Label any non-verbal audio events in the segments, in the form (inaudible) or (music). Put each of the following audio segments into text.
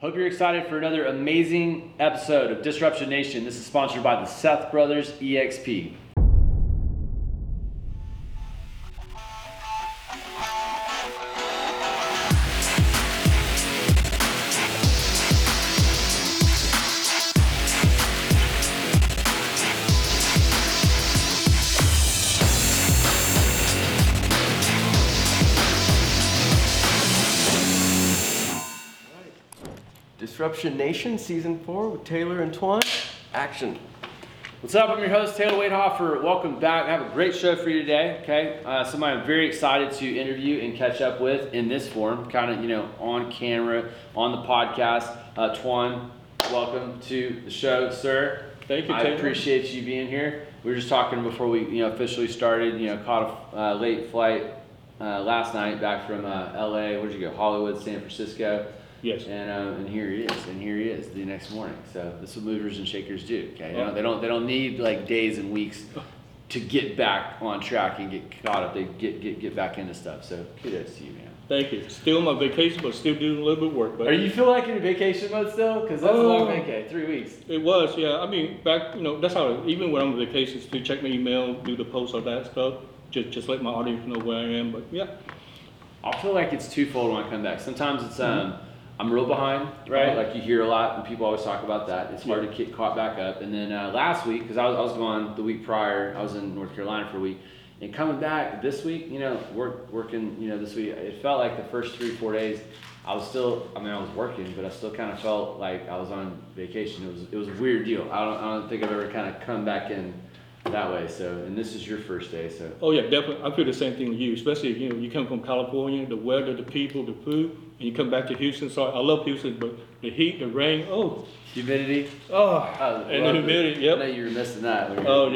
Hope you're excited for another amazing episode of Disruption Nation. This is sponsored by the Seth Brothers EXP. Disruption Nation Season 4 with Taylor and Twan. Action. What's up? I'm your host, Taylor Wadehofer. Welcome back. I have a great show for you today, okay? Uh, somebody I'm very excited to interview and catch up with in this form, kind of, you know, on camera, on the podcast. Uh, Twan, welcome to the show, sir. Thank you, I Taylor. appreciate you being here. We were just talking before we, you know, officially started. You know, caught a uh, late flight uh, last night back from uh, L.A. Where'd you go? Hollywood, San Francisco. Yes. And um, and here he is, and here he is the next morning. So this is what movers and shakers do. Okay, you know, they don't they don't need like days and weeks to get back on track and get caught up. They get get get back into stuff. So kudos to you, man. Thank you. Still on my vacation, but still doing a little bit of work. But Are you feel like in vacation mode still? Because that's a long Oh. vacay, three weeks. It was, yeah. I mean, back, you know, that's how. Even when I'm on vacation, still check my email, do the post, all that stuff. Just, just let my audience know where I am. But yeah, I feel like it's twofold when I come back. Sometimes it's um, I'm real behind, right? Uh-huh. Like you hear a lot, and people always talk about that. It's hard to get caught back up. And then uh, last week, because I was, I was gone the week prior, I was in North Carolina for a week, and coming back this week, you know, work working, you know, this week, it felt like the first three four days, I was still, I mean, I was working, but I still kind of felt like I was on vacation. It was it was a weird deal. I don't I don't think I've ever kind of come back in that way. So, and this is your first day, so. oh yeah, definitely. I feel the same thing with you. Especially, you know, you come from California, the weather, the people, the food, and you come back to Houston. So I love Houston, but the heat, the rain, oh, Humidity. oh, Oh, and the humidity. Yep. I know you were missing that. weren't? Oh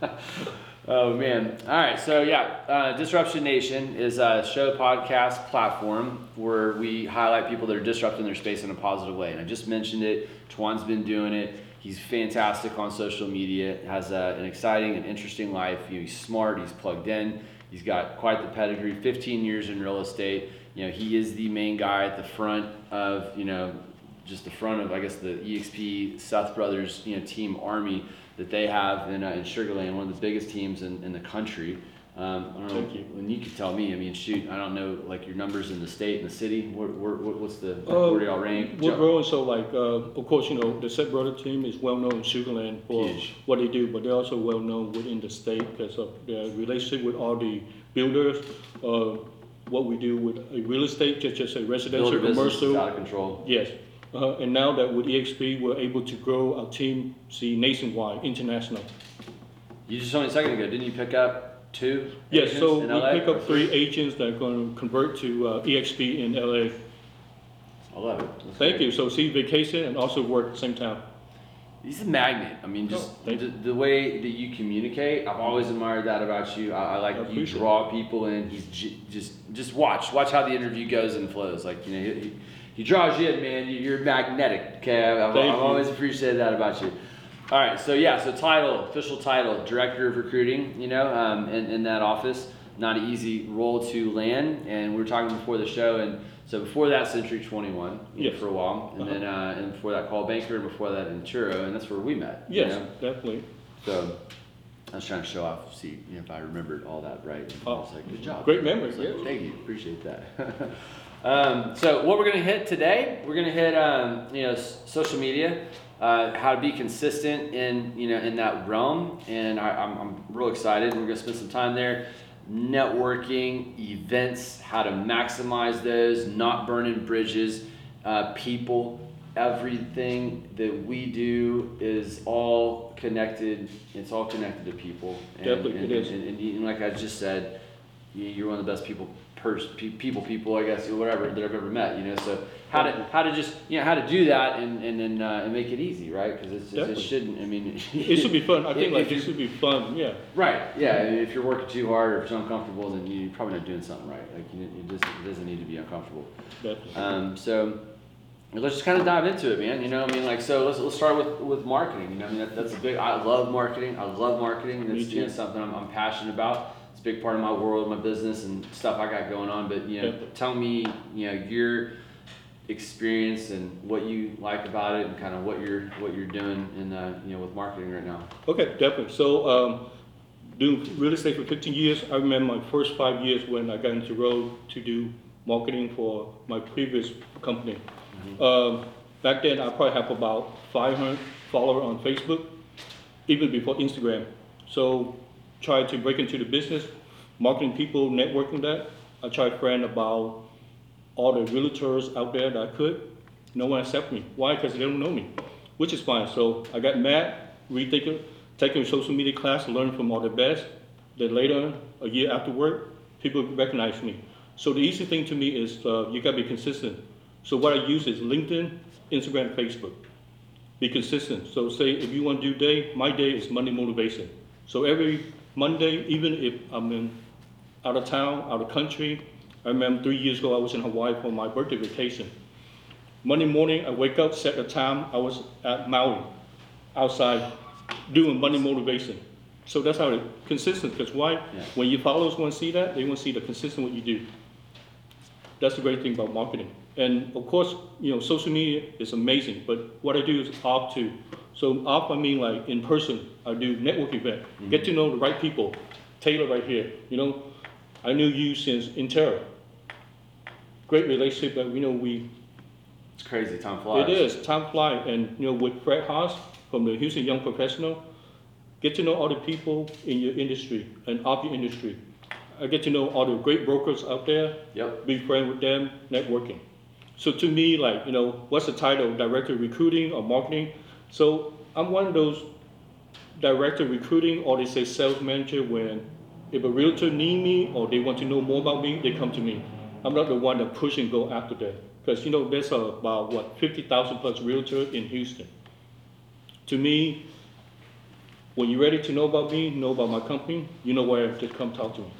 yeah. (laughs) oh man! All right, so yeah, uh, Disruption Nation is a show podcast platform where we highlight people that are disrupting their space in a positive way. And I just mentioned it. Twan's been doing it. He's fantastic on social media. Has a, an exciting and interesting life. He's smart. He's plugged in. He's got quite the pedigree. 15 years in real estate. You know, he is the main guy at the front of you know just the front of I guess the EXP Seth Brothers you know team army that they have in, uh, in Sugar Land, one of the biggest teams in, in the country. Um, I don't know, Thank you. and you could tell me. I mean, shoot, I don't know like your numbers in the state and the city. Where, where, what- what's the Uh, where do y'all rank? We're growing, so like, uh, of course, you know, the Set Brother team is well known in Sugarland for Huge. what they do, but they're also well known within the state because of their relationship with all the builders. Uh, what we do with real estate, just just a residential, Builder business is commercial. out of control. Yes, uh, and now that with EXP, we're able to grow our team, see nationwide, international. You just told me a second ago, didn't you pick up two? Yes, agents so we in LA? pick up three agents that are going to convert to uh, EXP in LA. I love it. That's Thank great. you. So see vacation and also work at the same time. He's a magnet. I mean, just Oh, the, the way that you communicate, I've always admired that about you. I, I like I you draw people in. He's j- just just watch watch how the interview goes and flows. Like you know, he, he, he draws you in, man. You- You're magnetic. Okay, I've, I've, Thank I've you. always appreciated that about you. All right, so yeah, so title, official title, director of recruiting. You know, um, in, in that office, not an easy role to land. And we were talking before the show, and so before that, Century 21 you know, Yes. for a while, and Uh-huh. then uh, and before that, Coldwell Banker, and before that, Intero, and that's where we met. you Yes, know? definitely. So I was trying to show off, see you know, if I remembered all that right. And I was like, good job. Great memories. Like, yeah. Thank you, appreciate that. (laughs) um, so what we're gonna hit today, we're gonna hit um, you know social media, uh, how to be consistent in you know in that realm, and I, I'm, I'm real excited. We're gonna spend some time there. Networking, events, how to maximize those, not burning bridges, uh, people, everything that we do is all connected. It's all connected to people. And, Definitely, and, it is. And, and, and like I just said, you're one of the best people, pe- people, people, I guess, or whatever that I've ever met. You know, so how to how to just you know how to do that and and then uh, and make it easy, right? Because it shouldn't. I mean, It should be fun. I (laughs) think like it should be fun. Yeah. Right. Yeah. If you're working too hard or if it's uncomfortable, then you're probably not doing something right. Like you, it, doesn't, it doesn't need to be uncomfortable. Definitely. Um, so let's just kind of dive into it, man. You know, I mean, like, so let's, let's start with, with marketing. You know, I mean, that, that's a big, I love marketing. I love marketing. That's you know, something I'm, I'm passionate about. It's a big part of my world, my business and stuff I got going on. But, you know, Yeah. tell me, you know, your, experience and what you like about it and kind of what you're what you're doing in uh, you know with marketing right now. Okay, definitely. So, um, doing real estate for 15 years, I remember my first five years when I got into road to do marketing for my previous company. Um, back then, I probably have about 500 followers on Facebook, even before Instagram. So, tried to break into the business, marketing people, networking that. I tried friend about all the realtors out there that I could. No one accept me. Why? Because they don't know me, which is fine. So I got mad, rethinking, taking a social media class, learn from all the best. Then later, a year after work, people recognize me. So the easy thing to me is uh, you gotta be consistent. So what I use is LinkedIn, Instagram, Facebook. Be consistent. So say if you want to do day, my day is Monday motivation. So every Monday, even if I'm in out of town, out of country. I remember three years ago I was in Hawaii for my birthday vacation. Monday morning I wake up, set the time, I was at Maui, outside, doing Monday motivation. So that's how it consistent. Because why? Yeah. When your followers want to see that, they want to see the consistent what you do. That's the great thing about marketing. And of course, you know, social media is amazing, but what I do is off too. So off I mean like in person, I do network event, mm-hmm. get to know the right people. Taylor right here, you know, I knew you since Intero. Great relationship, but you know we It's crazy, time flies. it is time fly, and you know with Fred Haas from the Houston Young Professional, get to know all the people in your industry and of your industry. I get to know all the great brokers out there, Yep. be friend with them, networking. So to me, like you know, what's the title? Director of recruiting or marketing? So I'm one of those director recruiting, or they say sales manager. When if a realtor need me or they want to know more about me, they come to me. I'm not the one that push and go after them because you know there's about what 50,000 plus realtor in Houston. To me, when you're ready to know about me, know about my company, you know where to come talk to me.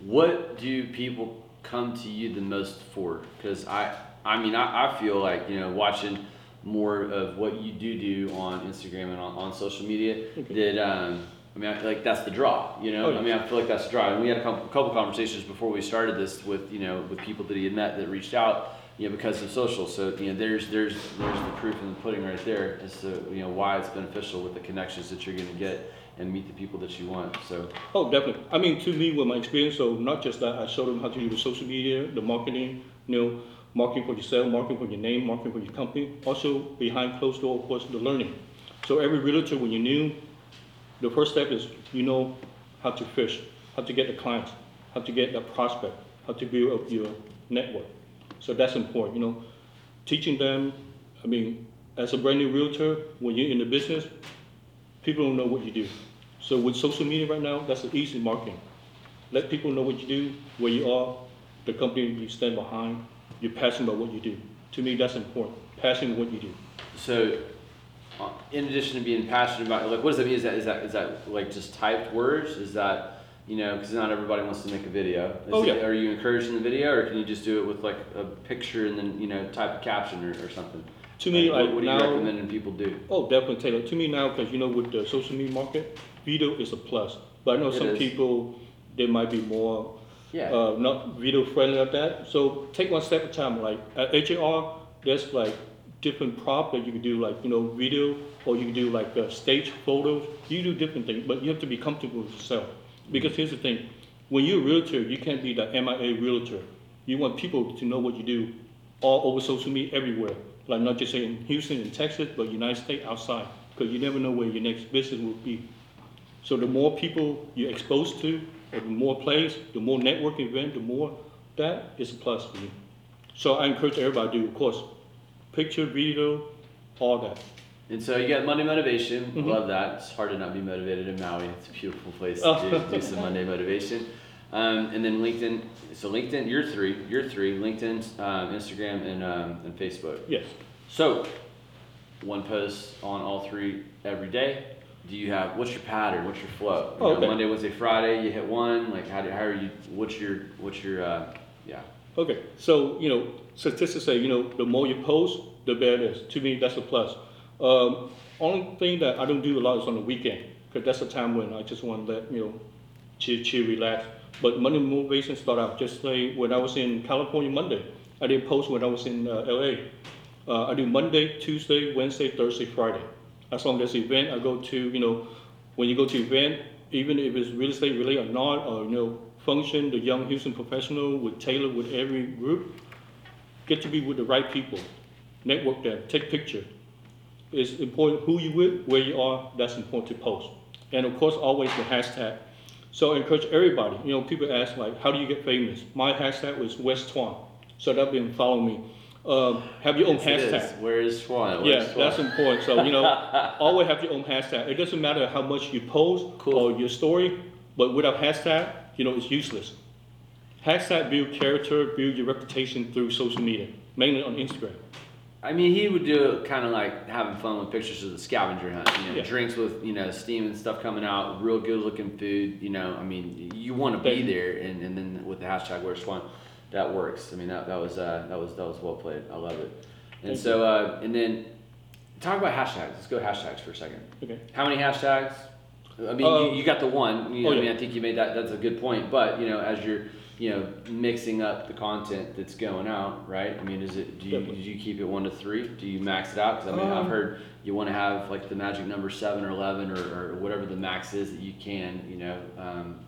What do people come to you the most for? Because I, I mean, I, I feel like you know watching more of what you do do on Instagram and on, on social media. Okay. That um, I mean, I, like that's the draw. You know, Oh, yeah. I mean, I feel like that's the draw. And we had a couple, couple conversations before we started this with you know with people that he had met that reached out. You know, because of social. So you know, there's there's there's the proof in the pudding right there as to you know why it's beneficial with the connections that you're going to get and meet the people that you want. So Oh, definitely. I mean, to me, with my experience, so not just that, I showed them how to use the social media, the marketing, you know, marketing for yourself, marketing for your name, marketing for your company. Also, behind closed door, of course, the learning. So every realtor, when you're new, the first step is you know how to fish, how to get the clients, how to get the prospect, how to build up your network. So that's important, you know, teaching them. I mean, as a brand new realtor, when you're in the business, people don't know what you do. So with social media right now, that's the easy marketing. Let people know what you do, where you are, the company you stand behind, you're passionate about what you do. To me, that's important. Passionate what you do. So, uh, in addition to being passionate about, like, what does that mean? Is that is that is that like just typed words? Is that you know, because not everybody wants to make a video. Is Oh, it- yeah. Are you encouraging the video, or can you just do it with like a picture and then you know type a caption or, or something? To me, what, like what are you recommending people do? oh, definitely Taylor. To me now, because you know, with the social media market, video is a plus. But I know It some is. people they might be more Yeah. uh, not video friendly like that. So take one step at a time. Like at HAR, there's like different prop that you can do, like you know, video, or you can do like uh, stage photos. You do different things, but you have to be comfortable with yourself. Because here's the thing: when you're a realtor, you can't be the MIA realtor. You want people to know what you do all over social media, everywhere. Like not just in Houston and Texas, but United States outside, because you never know where your next business will be. So the more people you're exposed to, the more plays, the more network event, the more that is a plus for you. So I encourage everybody to do, of course, picture, video, all that. And so you got Monday motivation. Mhm. Love that. It's hard to not be motivated in Maui. It's a beautiful place to do, (laughs) do some Monday motivation. Um, and then LinkedIn. So LinkedIn, you're three. You're three. LinkedIn, um, Instagram, and um, and Facebook. Yes. So, one post on all three every day. Do you have what's your pattern? What's your flow? You know, Okay. Monday, Wednesday, Friday. You hit one. Like how do how are you? What's your what's your uh, yeah? Okay, so you know, statistics say you know the more you post, the better it is. To me, that's a plus. Um, only thing that I don't do a lot is on the weekend because that's the time when I just want to let you know, chill, chill, relax. But Monday motivation start out just like when I was in California Monday. I didn't post when I was in uh, LA. Uh, I do Monday, Tuesday, Wednesday, Thursday, Friday. As long as event, I go to, you know, when you go to event, even if it's real estate related or not, or, you know, function, the Young Houston Professional with Taylor, with every group, get to be with the right people, network them, take picture. It's important who you with, where you are, that's important to post. And of course, always the hashtag. So I encourage everybody, you know, people ask like, how do you get famous? My hashtag was Where's Twan. So that been following me. Um, have your own Yes, hashtag. Where is Twan? Yeah, Twan? that's important. So, you know, (laughs) always have your own hashtag. It doesn't matter how much you post Cool. or your story, but without hashtag, you know, it's useless. Hashtag build character, build your reputation through social media, mainly on Instagram. I mean, he would do it kind of like having fun with pictures of the scavenger hunt. You know, Yeah. drinks with you know steam and stuff coming out, real good looking food. You know, I mean, you want to be there, and, and then with the hashtag Where's Twan, that works. I mean, that, that was uh, that was that was well played. I love it. And Thank so, uh, and then talk about hashtags. Let's go hashtags for a second. Okay. How many hashtags? I mean, Uh, you, you got the one. You know, oh, I mean. I think you made that. That's a good point. But you know, as you're, you know, mixing up the content that's going out, right? I mean, is it? Do you Definitely. do you keep it one to three? Do you max it out? Because I mean, I've Um, heard you want to have like the magic number seven or eleven or, or whatever the max is that you can. You know. Um,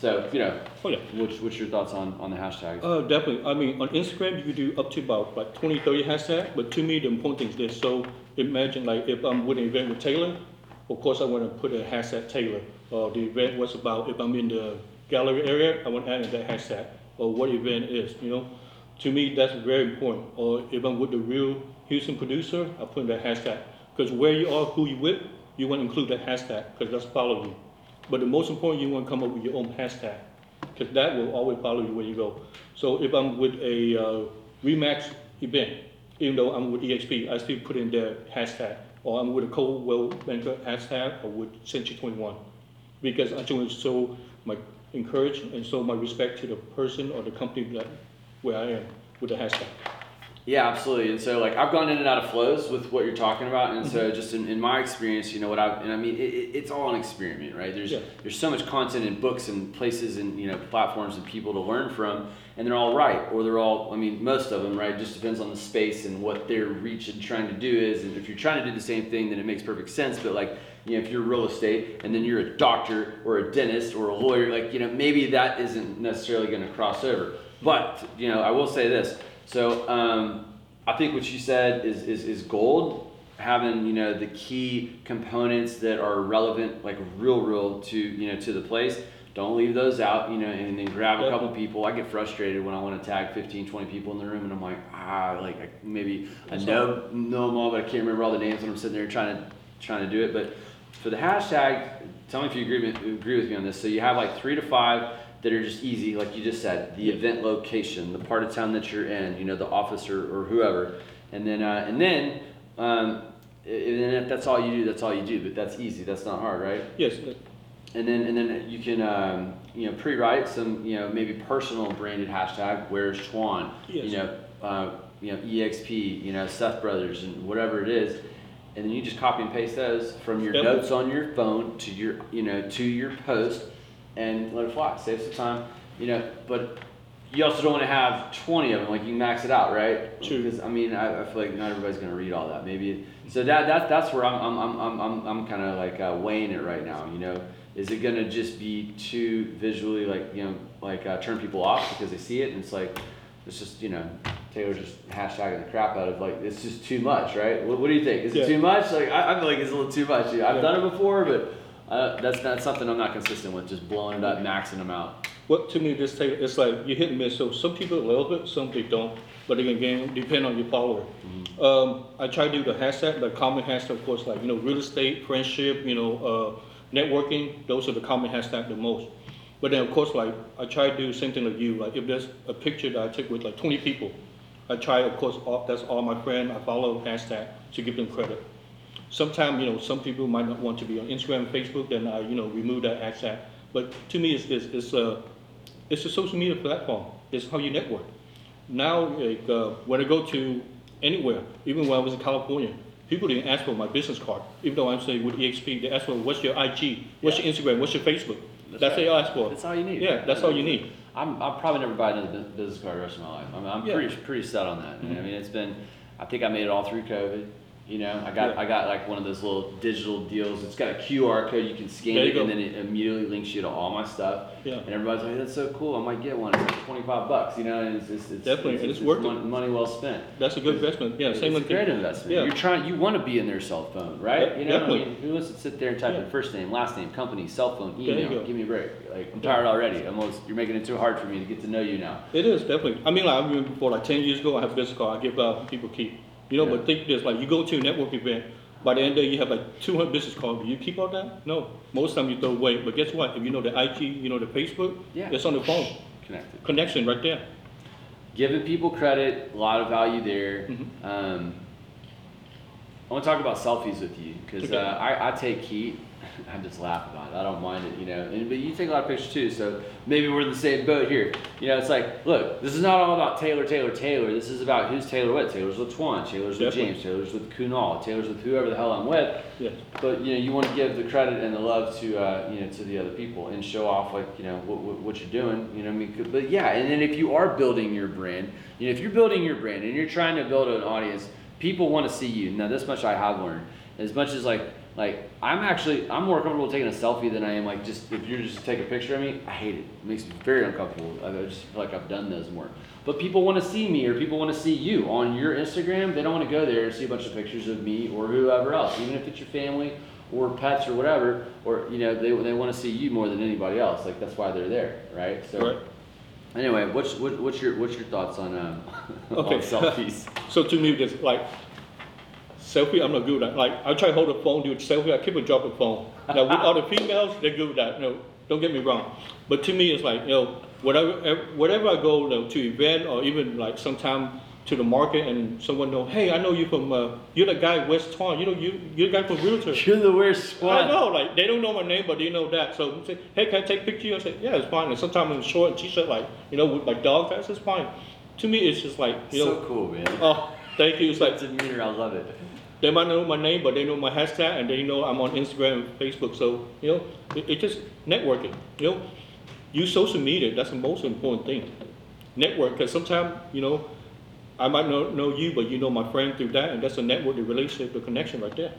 so you know, Oh, yeah. what's what's your thoughts on on the hashtags? Uh, definitely. I mean, on Instagram, you could do up to about like 20, 30 hashtags. But to me, the important thing is this. So imagine like if I'm with an event with Taylor, of course I want to put a hashtag Taylor. Uh, the event was about if I'm in the gallery area, I want to add in that hashtag or what event is. You know, to me that's very important. Or if I'm with the real Houston producer, I put in that hashtag because where you are, who you with, you want to include that hashtag because that's follow you. But the most important, you want to come up with your own hashtag because that will always follow you where you go. So if I'm with a uh, Remax event, even though I'm with EXP, I still put in their hashtag. Or I'm with a Coldwell Banker hashtag or with Century 21. Because I just want to show my encourage and show my respect to the person or the company that where I am with the hashtag. Yeah, absolutely. And so, like, I've gone in and out of flows with what you're talking about. And so, mm-hmm. just in, in my experience, you know, what I've, and I mean, it, it, it's all an experiment, right? There's, Yeah. there's so much content and books and places and, you know, platforms and people to learn from. And they're all right. Or they're all, I mean, most of them, right? It just depends on the space and what their reach and trying to do is. And if you're trying to do the same thing, then it makes perfect sense. But, like, you know, if you're real estate and then you're a doctor or a dentist or a lawyer, like, you know, maybe that isn't necessarily going to cross over. But, you know, I will say this. So, um, I think what you said is, is, is gold. Having you know the key components that are relevant, like real, real to you know to the place. Don't leave those out, you know, and then grab a couple people. I get frustrated when I want to tag 15, 20 people in the room, and I'm like, ah, like I- maybe I know know them all, but I can't remember all the names when I'm sitting there trying to trying to do it. But for the hashtag, tell me if you agree agree with me on this. So you have like three to five that are just easy, like you just said, the event location, the part of town that you're in, you know, the office or, or whoever, and then uh, and then um, and then if that's all you do, that's all you do. But that's easy. That's not hard, right? Yes, And then and then you can um, you know pre-write some you know maybe personal branded hashtag. Where's Twan? Yes. You know uh, you know exp. You know Seth Brothers and whatever it is. And then you just copy and paste those from your Yep. notes on your phone to your you know to your post, and let it fly. Save some time. You know, but you also don't want to have 20 of them. Like you max it out, right? True. Because I mean, I, I feel like not everybody's gonna read all that. Maybe so that that that's where I'm I'm I'm I'm I'm, I'm kind of like uh, weighing it right now. You know, is it gonna just be too visually like you know like uh, turn people off because they see it and it's like it's just you know Taylor just hashtagging the crap out of like it's just too much, right? What, what do you think? Is Yeah. it too much? Like I, I feel like it's a little too much. I've Yeah. done it before, but. Uh, that's not something I'm not consistent with. Just blowing it up, maxing them out. What to me this take it's like you hit and miss. So some people love it, some they don't. But again, depend on your follower. Um, I try to do the hashtag, the common hashtag, of course, like you know, real estate, friendship, you know, uh, networking. Those are the common hashtag the most. But then of course, like I try to do the same thing like you. Like if there's a picture that I take with like 20 people, I try, of course, all, that's all my friend. I follow hashtag to give them credit. Sometimes, you know, some people might not want to be on Instagram, and Facebook, then I, you know, remove that hashtag. But to me, it's, it's, it's a, it's a social media platform. It's how you network. Now, like, uh, when I go to anywhere, even when I was in California, people didn't ask for my business card. Even though I'm saying with EXP, they ask for what's your IG, what's your Instagram, what's your Facebook. That's That's, right. all they ask for. That's all you need. Yeah, that's all you need. I'm, I'll probably never buy another business card the rest of my life. I'm, I'm Yeah. pretty, pretty set on that. Mhm. I mean, it's been, I think I made it all through COVID. You know, I got, Yeah. I got like one of those little digital deals. It's got a QR code. You can scan you it, and then it immediately links you to all my stuff. Yeah. And everybody's like, "That's so cool! I might get one. It's like 25 bucks." You know, and it's, it's, it's Definitely, it's, and it's worth it. money well spent. That's a good investment, yeah, same it's a with. great investment. Yeah. You're trying. You want to be in their cell phone, right? Yeah, you know, I definitely. mean, who wants to sit there and type Yeah. in first name, last name, company, cell phone, email? go. Give me a break. Like I'm tired already. I'm almost, you're making it too hard for me to get to know you now. It is, definitely. I mean, like, I remember before, like ten years ago, I have a business card, I give out, people keep. You know, but think this, like, you go to a network event, by the end of the day, you have like two hundred business cards, do you keep all that? No, most of the time you throw away, but guess what? If you know the IG, you know the Facebook, Yeah. it's on the phone, Connected. connection right there. Giving people credit, a lot of value there. Mhm. Um, I want to talk about selfies with you because Okay. uh, I, I take heat. (laughs) I just laughing about it. I don't mind it, you know. And but you take a lot of pictures too, so maybe we're in the same boat here. You know, it's like, look, this is not all about Taylor, Taylor, Taylor. This is about who's Taylor what. Taylor's with Twan, Taylor's with Definitely. James, Taylor's with Kunal, Taylor's with whoever the hell I'm with. Yes, But you know, you want to give the credit and the love to uh, you know to the other people and show off like you know what, what, what you're doing. You know, what I mean, but yeah, and then if you are building your brand, you know, if you're building your brand and you're trying to build an audience, people want to see you. Now, this much I have learned. As much as like like I'm actually I'm more comfortable taking a selfie than I am like just if you're just to take a picture of me. I hate it. It makes me very uncomfortable. I just feel like I've done those more. But people want to see me or people want to see you on your Instagram. They don't want to go there and see a bunch of pictures of me or whoever else, even if it's your family or pets or whatever. Or you know they they want to see you more than anybody else. Like that's why they're there, right? So right. anyway, what's what, what's your what's your thoughts on um (laughs) Okay. on selfies? So to me, just like selfie, I'm not good at. Like I try to hold the phone, do a selfie. I keep a drop the phone. Now with all the females, they're good with that. No, don't get me wrong. But to me, it's like you know, whatever whatever I go you know, to event or even like sometime to the market and someone know, hey, I know you from uh, you're the guy Where's Twan. You know you you're the guy from Realtor. (laughs) You're the worst I know, like they don't know my name, but they know that. So say, hey, can I take a picture? I say, yeah, it's fine. And sometimes in short and t-shirt, like you know, with my dog face, it's fine. To me, it's just like you know, so cool, man. oh, thank you. It's like That demeanor, I love it. They might know my name, but they know my hashtag, and they know I'm on Instagram and Facebook. So you know, it, it just networking. You know, use social media. That's the most important thing. Network, because sometimes you know, I might know know you, but you know my friend through that, and that's a network, the relationship, the connection right there.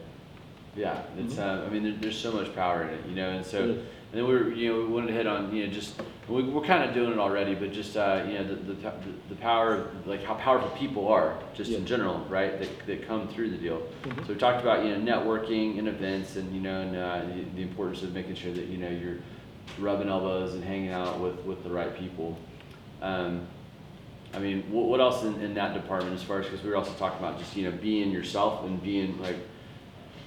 Yeah, it's. Uh, I mean, there, there's so much power in it, you know. And so, Yeah. And then we were, you know, we wanted to hit on, you know, just we, we're kind of doing it already, but just, uh, you know, the, the the power of like how powerful people are, just in general, right? That that come through the deal. Mhm. So we talked about you know networking and events, and you know, and uh, the, the importance of making sure that you know you're rubbing elbows and hanging out with with the right people. Um, I mean, what, what else in, in that department as far as because we were also talking about just you know being yourself and being like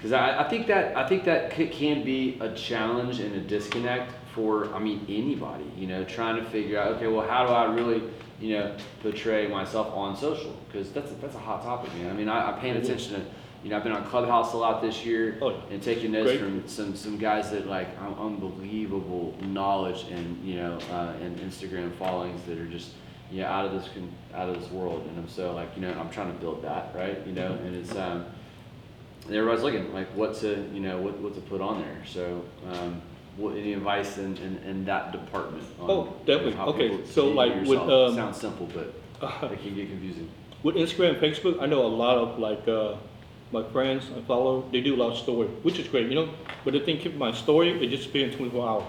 because I, I think that I think that c- can be a challenge and a disconnect for I mean anybody you know trying to figure out okay well how do I really you know portray myself on social? Because that's a, that's a hot topic man. I mean I, I'm paying attention to you know I've been on Clubhouse a lot this year Oh, yeah. and taking notes Great. from some some guys that like un- unbelievable knowledge and you know uh, and Instagram followings that are just yeah out of this out of this world. And I'm so like you know I'm trying to build that right? You know and it's um and everybody's looking like what to you know what, what to put on there so um what any advice in, in, in that department on, Oh, definitely. how Okay, people so see like with, yourself? um, sounds simple but (laughs) it can get confusing With Instagram and Facebook, I know a lot of like uh, my friends I follow. They do a lot of story, which is great, you know. But the thing, keep my story, it just be in 24 hours.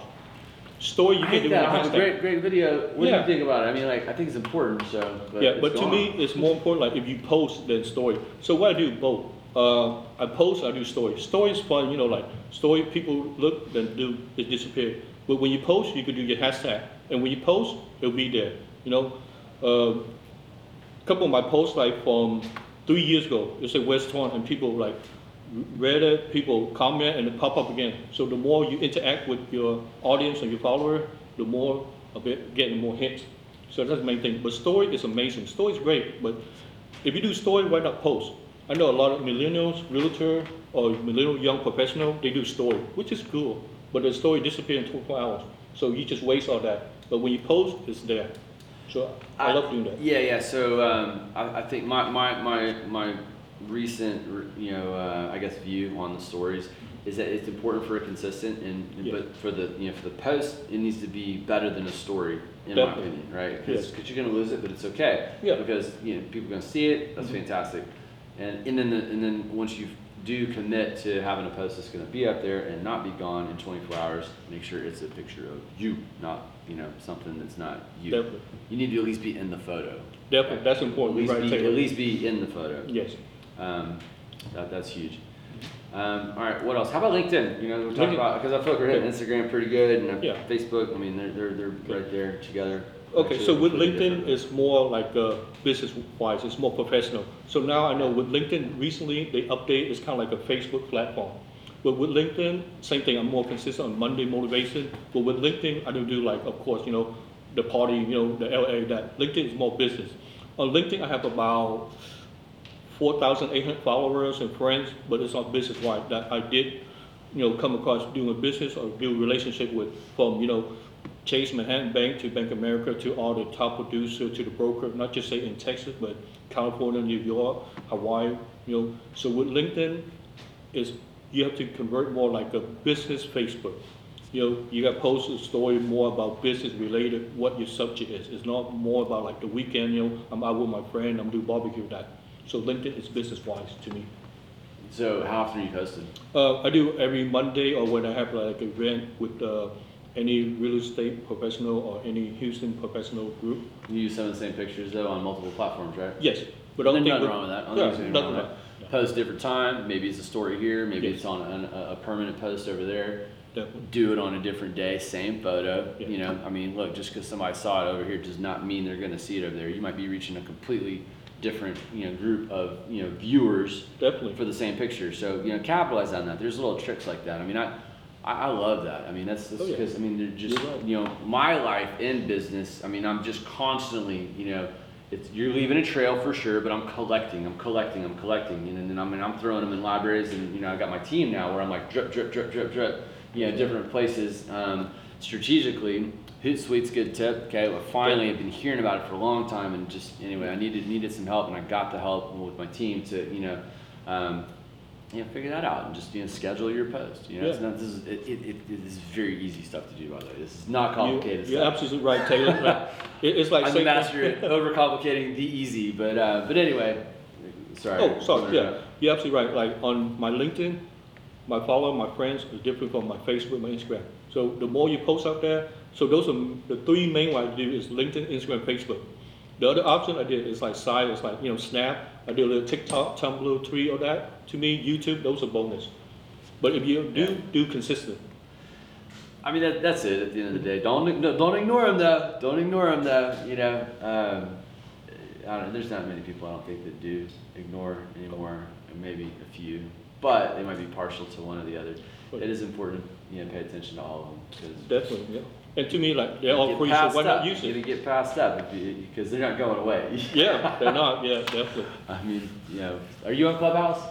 Story you I can hate do that. with I have a hashtag. great, great video. What do Yeah. you think about it? I mean, like, I think it's important. So, but yeah, it's but to gone. me, it's more important like if you post than story. So what I do both. Uh, I post, I do stories. Story is fun, you know, like story people look then do it disappear. But when you post, you can do your hashtag, and when you post, it'll be there. You know, uh, a couple of my posts like from three years ago, it's a Where's Twan, and people like read it, people comment, and it pop up again. So the more you interact with your audience and your follower, the more of it getting more hits. So that's the main thing. But story is amazing. Story is great, but if you do story, why not post? I know a lot of millennials, realtor, or millennial young professional, they do story, which is cool. But the story disappears in 24 hours. So you just waste all that. But when you post, it's there. So I, love doing that. Yeah, yeah. So um, I, I think my, my, my, my recent, you know, uh, I guess view on the stories is that it's important for a consistent and Yeah. but for the you know for the post it needs to be better than a story in my Definitely. opinion, right? Because Yes. you're gonna lose it, but it's okay. Yeah. Because you know people are gonna see it. That's Mhm. fantastic. And and then the, and then once you do commit to having a post that's gonna be up there and not be gone in 24 hours, make sure it's a picture of you, not you know something that's not you. Definitely. You need to at least be in the photo. Definitely, that's At important, least, right, be, at least be in the photo. Yes. Um, that, that's huge. Um, all right, what else? How about LinkedIn? You know, we're talking LinkedIn. about because I feel like we're hitting Instagram pretty good, and Yeah. Facebook. I mean, they're they're, they're right there together. Okay, so with LinkedIn, it's more like uh, business-wise, it's more professional. So now I know with LinkedIn, recently, they update, it's kind of like a Facebook platform. But with LinkedIn, same thing, I'm more consistent on Monday motivation. But with LinkedIn, I don't do like, of course, you know, the party, you know, the LA, that. LinkedIn is more business. On LinkedIn, I have about 4,800 followers and friends, but it's not business-wise That I did, you know, come across doing a business or build relationship with, from, you know, Chase Manhattan Bank to Bank of America to all the top producer to the broker, not just say in Texas, but California, New York, Hawaii, you know. So with LinkedIn, is you have to convert more like a business Facebook. You know, you got post a story more about business related, what your subject is. It's not more about like the weekend, you know, I'm out with my friend, I'm doing barbecue that. So LinkedIn is business wise to me. So how often are you posting? Uh, I do every Monday or when I have like an event with uh, any real estate professional or any Houston professional group. You use some of the same pictures though on multiple platforms, right? Yes, but I don't nothing think. wrong with that. I don't think there's anything wrong with that. Post different time. Maybe it's a story here. Maybe Yes. it's on an, a, a permanent post over there. Definitely. do it on a different day, same photo. Yeah. You know, I mean, look, just because somebody saw it over here does not mean they're going to see it over there. You might be reaching a completely different, you know, group of you know viewers Definitely. for the same picture. So you know, capitalize on that. There's little tricks like that. I mean, I. I I love that. I mean, that's Oh, yeah. because I mean, they're just right. you know, my life in business. I mean, I'm just constantly, you know, it's you're leaving a trail for sure, but I'm collecting, I'm collecting, I'm collecting, and then I mean, I'm throwing them in libraries, and you know, I got my team now where I'm like drip, drip, drip, drip, drip, you know, different places um, strategically. Hootsuite's good tip. Okay, well, finally, I've been hearing about it for a long time, and just anyway, I needed needed some help, and I got the help with my team to, you know. Um, you know, figure that out and just you know schedule your post. You know, it's not this is it, it, it, it is very easy stuff to do by the way. This is not complicated You- You're stuff. absolutely right, Taylor. (laughs) It- It's like I'm the master at (laughs) overcomplicating the easy, but uh, but anyway, sorry. Oh, sorry, yeah, you're absolutely right. Like on my LinkedIn, my follower, my friends is different from my Facebook, my Instagram. So the more you post out there, so those are the three main ones I do is LinkedIn, Instagram, Facebook. The other option I did is like side, it's like, you know, Snap. I do a little TikTok, Tumblr, Tweet, all that. To me, YouTube, those are bonus. But if you do, do consistent. I mean that, that's it. At the end of the day, don't don't ignore them though. Don't ignore them though. You know, um, I don't know. There's not many people I don't think that do ignore anymore. Maybe a few, but they might be partial to one or the other. It is important, you know, pay attention to all of them because Definitely, yeah. And to me, like, they're all Get free, so why not use You it? gotta get passed up because they're not going away. (laughs) Yeah, they're not, yeah, definitely. I mean, you know, are you on Clubhouse?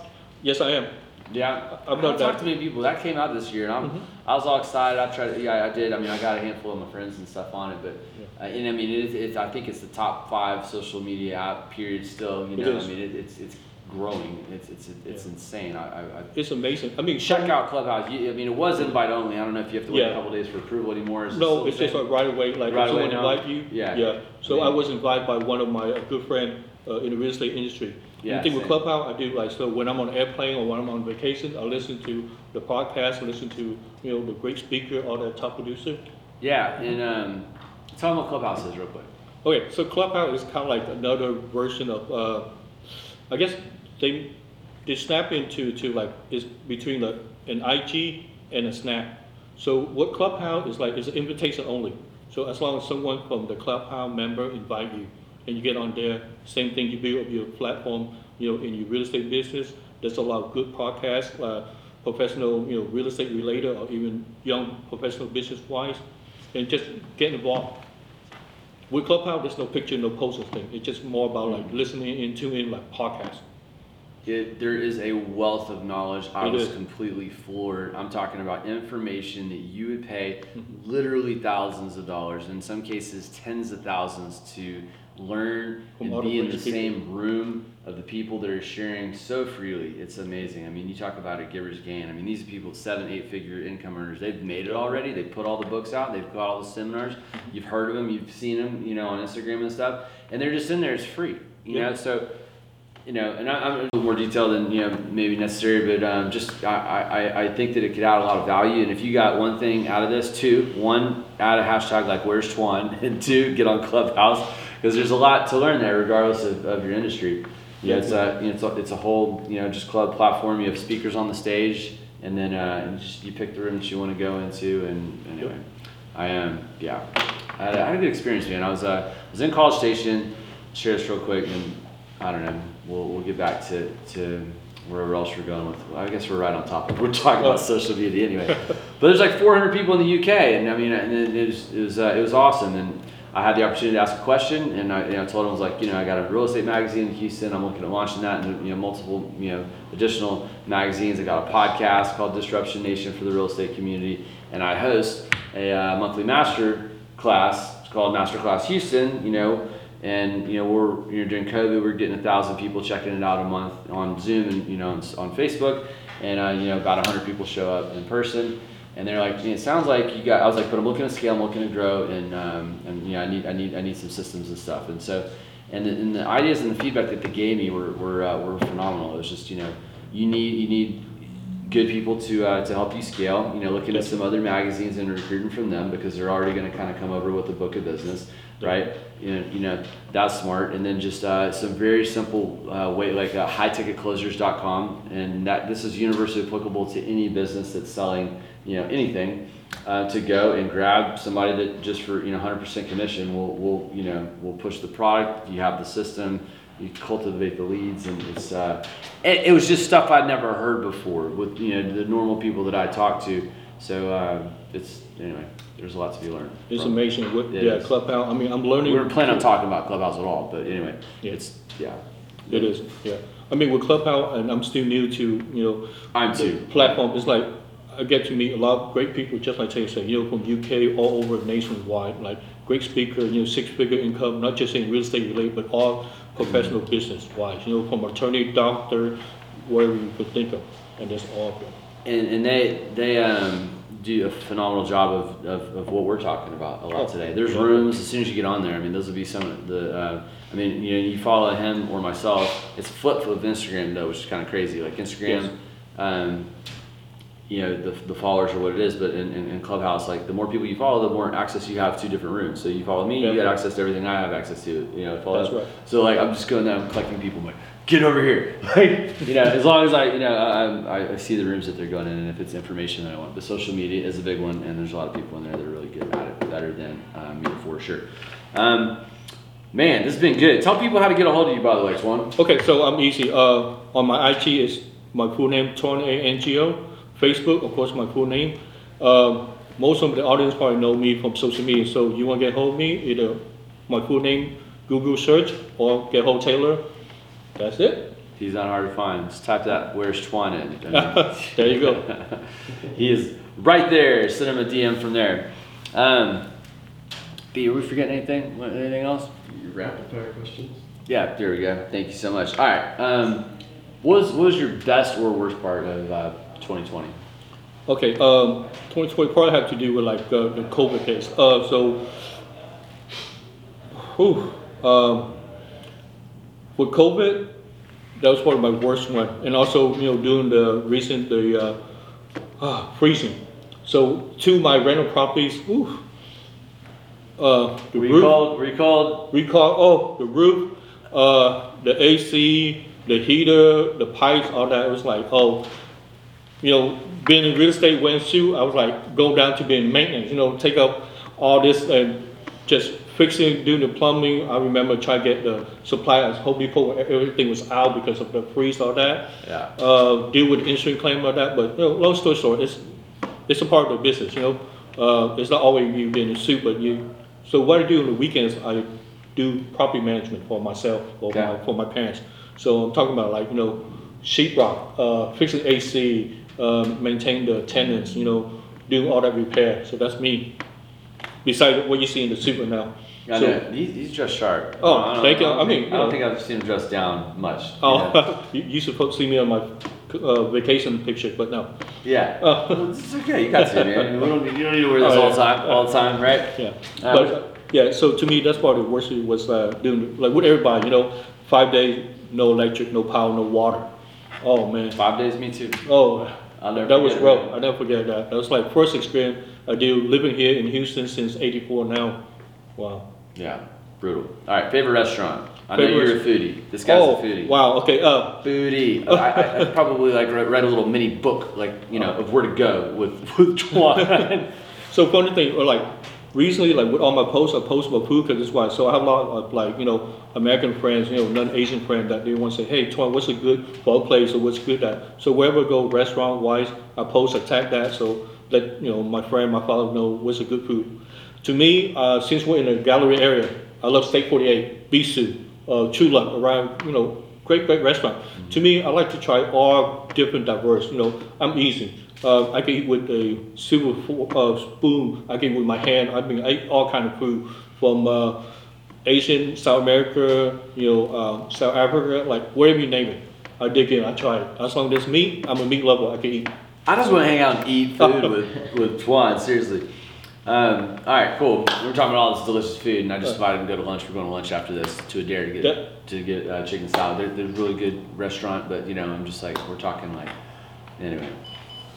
Yes, I am. Yeah, I've I've done talked to that. many people. That came out this year, and I'm, Mhm. I was all excited. I tried. Yeah, I did. I mean, I got a handful of my friends and stuff on it, but uh, and I mean, it is, it's. I think it's the top five social media app. Period. Still, you It know, is. I mean, it, it's it's growing. It's it's it's Yeah. insane. I, I, I It's amazing. I mean, check out Clubhouse. You, I mean, it was invite only. I don't know if you have to wait a Yeah. couple days for approval anymore. Is it No, the it's just same? like right away, like Right if away someone now? invite you. Yeah. Yeah, so. I was invited by one of my uh, good friend uh, in the real estate industry. Yeah, The thing with same. Clubhouse, I do like, so when I'm on airplane or when I'm on vacation, I listen to the podcast, I listen to, you know, the great speaker or the top producer. Yeah, and um, tell them what Clubhouse is real quick. Okay, so Clubhouse is kind of like another version of, uh, I guess they they snap into to like is between an IG and a Snap. So what Clubhouse is like is an invitation only. So as long as someone from the Clubhouse member invite you and you get on there, same thing you build up your platform, you know, in your real estate business. There's a lot of good podcasts, uh, professional, you know, real estate related or even young professional business wise, and just get involved. With Clubhouse, there's no picture, no poster thing. It's just more about like listening and tuning in like podcast. It, there is a wealth of knowledge. I It was is. completely floored. I'm talking about information that you would pay Mm-hmm. literally thousands of dollars, in some cases tens of thousands, to learn From and be in the people. same room of the people that are sharing so freely. It's amazing. I mean, you talk about a giver's gain. I mean, these are people seven, eight figure income earners. They've made it already. They put all the books out. They've got all the seminars. You've heard of them. You've seen them. You know, on Instagram and stuff. And they're just in there. It's free. You Yeah. know, so you know, and I, I'm a little more detailed than you know maybe necessary, but um, just I, I, I think that it could add a lot of value. And if you got one thing out of this, two, one, add a hashtag like Where's Twan, (laughs) and two, get on Clubhouse because there's a lot to learn there, regardless of, of your industry. Yeah, it's a you know, it's a it's a whole you know just club platform. You have speakers on the stage, and then uh, and just you pick the room that you want to go into. And anyway, I am um, yeah, I had, a, I had a good experience, man. I was uh, I was in College Station. Share this real quick, and I don't know. We'll we'll get back to to wherever else we're going with. I guess we're right on top of. We're talking about social media anyway. (laughs) but there's like 400 people in the UK, and I mean, and it, it was it was, uh, it was awesome. And I had the opportunity to ask a question, and I you know, told him I was like, you know, I got a real estate magazine in Houston. I'm looking at launching that, and you know, multiple you know additional magazines. I got a podcast called Disruption Nation for the real estate community, and I host a uh, monthly master class. It's called Master Class Houston. You know and you know we're you know during COVID we're getting a thousand people checking it out a month on Zoom and you know on, Facebook, and uh, you know about a hundred people show up in person, and they're like, it sounds like you got. I was like, but I'm looking to scale, I'm looking to grow, and um, and you know I need I need I need some systems and stuff, and so. And the, and the ideas and the feedback that they gave me were were, uh, were phenomenal. It was just you know, you need you need good people to uh, to help you scale. You know, looking at some other magazines and recruiting from them because they're already going to kind of come over with a book of business, right? You know, you know that's smart. And then just uh, some very simple uh, way like uh, highticketclosers.com, and that this is universally applicable to any business that's selling you know anything. Uh, to go and grab somebody that just for you know 100% commission will will you know will push the product. You have the system you cultivate the leads and it's uh, it, it was just stuff I'd never heard before with you know the normal people that I talk to. So uh, it's anyway, there's a lot to be learned. It's from- amazing what, It yeah, is. Clubhouse, I mean, I'm learning. We learning. weren't planning on talking about Clubhouse at all, but anyway, Yeah. it's yeah. It is, yeah. I mean, with Clubhouse, and I'm still new to, you know, I'm the too. platform, it's like, I get to meet a lot of great people, just like Tay said, you know, from UK, all over nationwide, like, great speaker, you know, six-figure income, not just in real estate related, but all professional business wise, you know, from attorney, doctor, whatever you could think of, and that's all good. And, and they they um, do a phenomenal job of, of, of what we're talking about a lot Oh, today. There's rooms as soon as you get on there. I mean, those will be some of the. Uh, I mean, you know, you follow him or myself. It's a flip of Instagram though, which is kind of crazy. Like Instagram, Yes. um, you know, the, the followers are what it is. But in, in, in Clubhouse, like the more people you follow, the more access you have to different rooms. So you follow me, you get access to everything I have access to. You know, follow. That's right. So like I'm just going down collecting people. I'm like, get over here. (laughs) Like you know, as long as I you know I, I, I see the rooms that they're going in, and if it's information that I want. But social media is a big one, and there's a lot of people in there that are really good at it, better than um, me for sure. Um, man, this has been good. Tell people how to get a hold of you, by the way, Twan. Okay, so I'm easy. Uh, on my IG is my full name, tony A N G O. Facebook, of course, my full name. Um, most of the audience probably know me from social media. So you want to get hold of me, either my full name, Google search, or get hold Taylor. That's it. He's not hard to find. Just type that "Where's Twan" in. (laughs) There you go. (laughs) he is right there. Send him a DM from there. Um, B, are we forgetting anything? Anything else? Rapid fire questions. Yeah, there we go. Thank you so much. All right. Um, what was what was your best or worst part of uh, 2020? Okay, um, 2020 probably have to do with like uh, the COVID case. Uh, so, whew, um, with COVID, that was probably my worst one, and also you know doing the recent the uh, ah, freezing. So two of my rental properties, whew, uh, the you roof, called? Were you called? recall, oh, the roof, uh, the AC, the heater, the pipes, all that. It was like, oh, you know, being in real estate went through, I was like, go down to being maintenance, you know, take up all this and just fixing, doing the plumbing. I remember trying to get the supply at Home Depot, everything was out because of the freeze, all that. Yeah. Uh, deal with insurance claim, all that. But, you know, long story short, it's, it's a part of the business, you know. Uh, it's not always you being a suit, but you, so what I do on the weekends, I do property management for myself or Okay. my, for my parents. So I'm talking about like, you know, sheetrock, uh, fixing AC, um, maintain the tenants, you know, doing all that repair. So that's me. besides what you see in the super now. I So- know, he's, he's dressed sharp. Oh, I don't- thank you. I, I mean, think, I don't know. think I've seen him dressed down much. Oh, (laughs) you, you supposed to see me on my uh, vacation picture, but no. Yeah. Oh. (laughs) Well, it's okay. You got to, man. We don't, you don't need to wear this all yeah. the time, all the time, right? Yeah, Uh, but uh, yeah. So to me, that's part of the worst was uh, doing like with everybody. You know, five days, no electric, no power, no water. Oh man. Five days, me too. Oh, I'll never that was it, rough. I never forget that. That was like first experience I do living here in Houston since '84 now. Wow. Yeah, brutal. All right, favorite restaurant. I Favorite know you're a foodie. This guy's oh, a foodie. wow. Okay. Uh, Foodie. (laughs) I, I, I probably like read, a little mini book, like you know, of where to go with (laughs) with Twan. (laughs) So funny thing, or like recently, like with all my posts, I post about food because it's why. So I have a lot of like you know American friends, you know non-Asian friends that they want to say, hey, Twan, what's a good pho place or what's good at? So wherever I go, restaurant wise, I post, I tag that, so let you know my friend, my father know what's a good food. To me, uh, since we're in the Galleria area, I love Steak 48, Bisu, uh, Chula, around you know great great restaurant. To me, I like to try all different diverse. You know, I'm easy. Uh, I can eat with a silver uh, spoon. I can eat with my hand. I mean, I eat all kind of food from uh, Asian, South America, you know, uh, South Africa, like wherever you name it. I dig in. I try it. As long as it's meat, I'm a meat lover. I can eat. I just want to hang out and eat food with (laughs) with Twan. Seriously. Um, all right, cool. We're talking about all this delicious food, and I just invited him to go to lunch. We're going to lunch after this to Adair to get Yeah. to get uh, chicken salad. They're, they're a really good restaurant, but you know, I'm just like we're talking like anyway,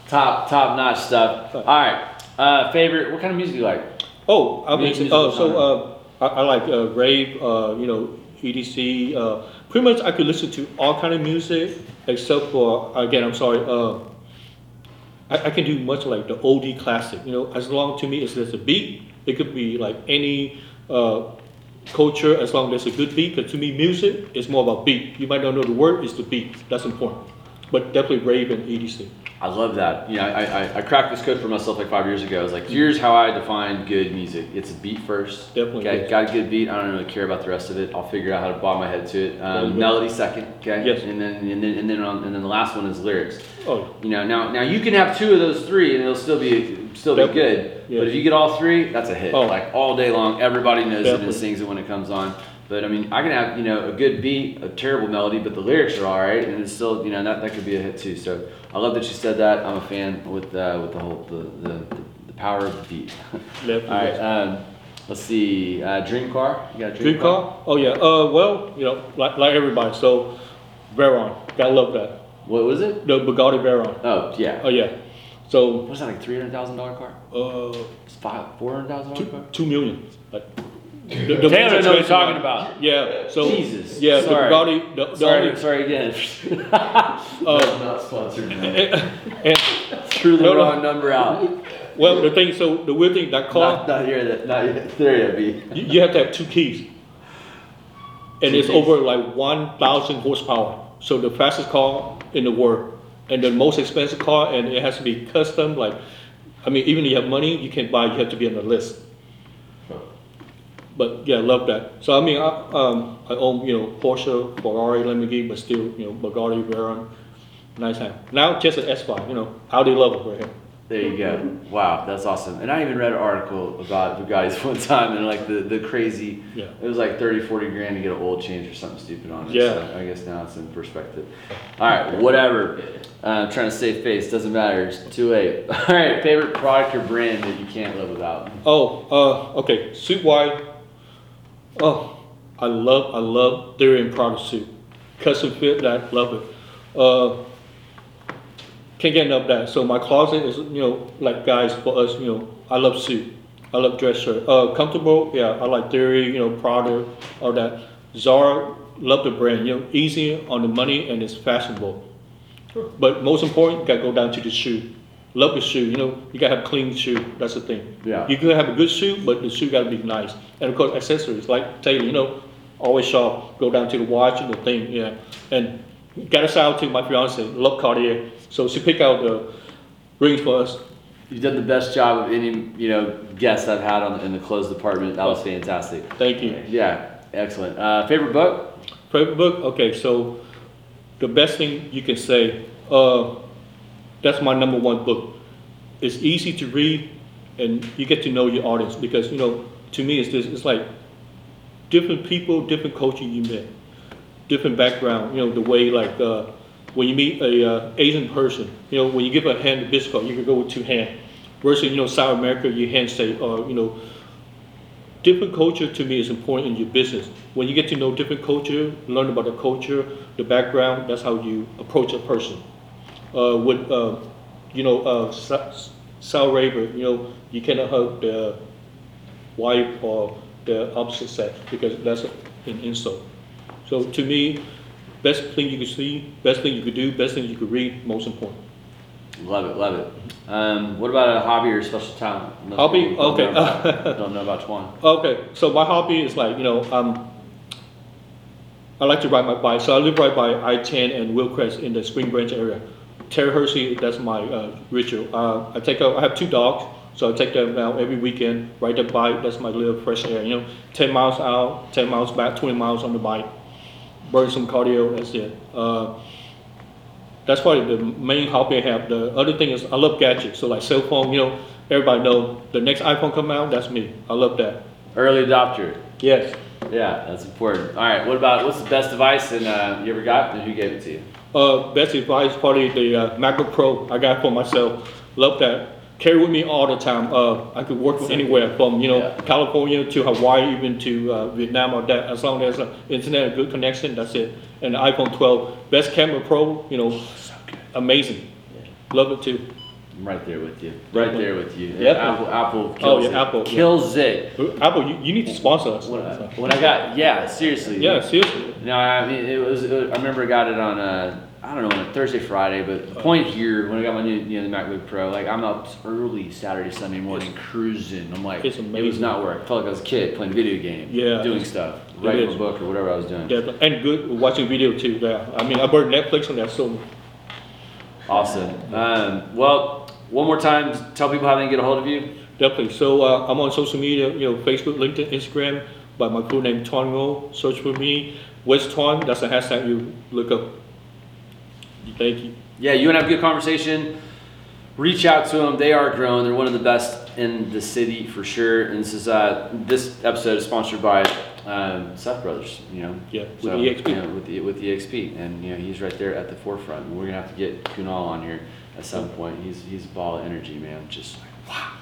top top notch stuff. All right, uh, favorite. What kind of music do you like? Oh, I mean, Music uh, so uh, I, I like uh, rave, uh, you know, EDC. Uh, pretty much, I could listen to all kind of music except for again, I'm sorry. Uh, I, I can do much like the oldie classic. You know, as long to me as there's a beat, it could be like any uh, culture as long as there's a good beat. Because to me, music is more about beat. You might not know the word, it's the beat. That's important. But definitely rave and EDC. I love that. You know, I, I, I cracked this code for myself like five years ago. I was like, here's how I define good music. It's a beat first. Definitely, Okay, got a good beat. I don't really care about the rest of it. I'll figure out how to bob my head to it. Um, melody second. Okay. Yes. And then and then and then on, and then the last one is lyrics. Oh, You know, now now you can have two of those three and it'll still be still be good. yes. But if you get all three, that's a hit. Oh. Like all day long, everybody knows it and sings it when it comes on. But I mean, I can have you know a good beat, a terrible melody, but the lyrics are all right, and it's still you know that, that could be a hit too. So I love that you said that. I'm a fan with uh, with the whole the, the, the power of the beat. (laughs) All right, um, let's see. Uh, dream car. You got a dream, Dream car? Oh yeah. Uh, well, you know, like like everybody. So, Veyron, gotta love that. What was it? The Bugatti Veyron. Oh yeah. Oh yeah. So, was that like? Three hundred thousand dollar car? uh, It's five four hundred thousand dollar car. Two million. Like, the, the Taylor knows what you're talking one. about. Yeah. So Jesus. Yeah, Sorry. the Bugatti. The, the Sorry, only, sorry again. (laughs) uh, not sponsored. (laughs) and, Threw the No, no. wrong number out. well, the thing. So the weird thing, that car, Not, not here. That not yet. There yet. be. you, you have to have two keys, and Two it's keys. over like one thousand horsepower. So the fastest car in the world, and the most expensive car, and it has to be custom. Like, I mean, even if you have money, you can't buy. You have to be on the list. But yeah, I love that. So I mean, I, um, I own you know Porsche, Ferrari, Lamborghini, but still you know Bugatti, Veyron, nice time. Now just an S5, you know, Audi level right here. There you go. Wow, that's awesome. And I even read an article about Bugattis (laughs) one time and like the, the crazy, Yeah. it was like 30, 40 grand to get an oil change or something stupid on it. Yeah. So I guess now it's in perspective. All right, whatever. Uh, I'm trying to save face. Doesn't matter. It's too late. (laughs) All right, favorite product or brand that you can't live without? Oh, uh, okay, suit wide. Oh, I love I love theory and Prada suit, custom fit that love it. Uh, can't get enough of that. So my closet is you know like guys for us you know I love suit, I love dress shirt. Uh, comfortable yeah I like Theory you know Prada all that. Zara love the brand you know easy on the money and it's fashionable. But most important, you gotta go down to the shoe. Love the shoe, you know, you gotta have clean shoe. That's the thing. Yeah. You could have a good shoe, but the shoe gotta be nice. And of course, accessories like Taylor, you know, always shop. Go down to the watch and the thing, yeah. And gotta shout out to my fiance, love Cartier. So she picked out the rings for us. You've done the best job of any, you know, guest I've had on in the clothes department. That was fantastic. Thank you. Yeah, excellent. Uh, favorite book? Favorite book? Okay, so the best thing you can say, uh, that's my number one book. It's easy to read, and you get to know your audience because you know to me it's this it's like different people, different culture you met, different background. You know the way like uh, when you meet a uh, Asian person, you know when you give a hand to card, you can go with two hands. Versus you know South America, you handshake or you know different culture to me is important in your business. When you get to know different culture, learn about the culture, the background, that's how you approach a person. Uh, with, uh, you know, uh, Sa- Sal Raver, you know, you cannot hug the wife or the opposite sex because that's an insult. So to me, best thing you could see, best thing you could do, best thing you could read, most important. Love it, love it. Um, what about a hobby or special talent? Hobby? don't Okay. Know about, (laughs) don't know about one. Okay, so my hobby is like, you know, um, I like to ride my bike. So I live right by I-10 and Willcrest in the Spring Branch area. Terry Hershey, that's my uh, ritual. Uh, I take a, I have two dogs, so I take them out every weekend, ride the bike. That's my little fresh air. You know, 10 miles out, 10 miles back, 20 miles on the bike. Burn some cardio. That's it. Uh, that's probably the main hobby I have. The other thing is I love gadgets. So like cell phone, you know, everybody know the next iPhone come out, that's me. I love that. Early adopter. Yes. Yeah, that's important. All right, what about what's the best device and uh, you ever got and who gave it to you? Uh, best advice, probably the uh, MacBook Pro I got for myself. Love that. Carry with me all the time. Uh, I could work from anywhere, from you know Yeah. California to Hawaii, even to uh, Vietnam or that. As long as uh, internet, a good connection, that's it. And the iPhone 12, best camera Pro, you know, amazing. Love it too. I'm right there with you. Right there with you. Yep. Apple, Apple Oh, kills yeah, it. Apple, yeah. kills it. Apple, you, you need to sponsor us. When I, when I got, yeah, seriously. Yeah, seriously. No, I mean it was. It, I remember I got it on uh, I don't know on a Thursday, Friday, but the point here when I got my new you know the MacBook Pro, like I'm up early Saturday, Sunday morning cruising. I'm like, It's It was not work. I felt like I was a kid playing video game, Yeah. doing stuff, writing a book or whatever I was doing. Definitely. And good watching video too. Yeah. I mean, I bought Netflix on that, so Awesome. Um, well, one more time, tell people how they can get a hold of you. Definitely. So uh, I'm on social media, you know, Facebook, LinkedIn, Instagram, by my full name, Tuan Ngo. Search for me. Where's Twan, that's the hashtag you look up. Thank you. Yeah, you want to have a good conversation. Reach out to them. They are growing. They're one of the best in the city for sure. And this is uh, this episode is sponsored by um, Seth Brothers. You know, Yeah, with so, EXP. you know, with the with the EXP, and you know he's right there at the forefront. We're gonna have to get Kunal on here at some point. He's he's a ball of energy, man. Just like wow,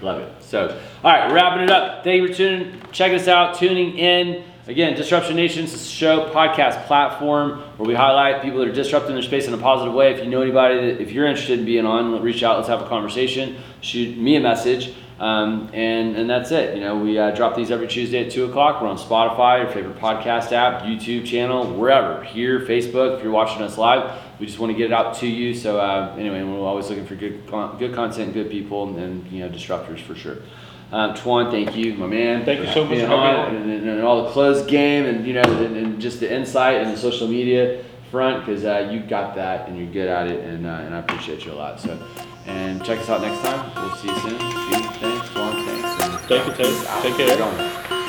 love it. So, all right, wrapping it up. Thank you for tuning, checking us out, tuning in. Again, Disruption Nations is a show podcast platform where we highlight people that are disrupting their space in a positive way. If you know anybody that if you're interested in being on, reach out. Let's have a conversation. Shoot me a message. Um, and and that's it. You know, we uh, drop these every Tuesday at two o'clock. We're on Spotify, your favorite podcast app, YouTube channel, wherever. Here, Facebook. If you're watching us live, we just want to get it out to you. So uh, anyway, we're always looking for good con- good content, good people, and you know, disruptors for sure. Um, Twan, thank you, my man. Thank you so much on and, and, and all the closed game, and you know, and, and just the insight and the social media front, because uh, you got that and you're good at it, and uh, and I appreciate you a lot. So, and check us out next time. We'll see you soon. Thanks. Twan, thanks. Thank you. Take care.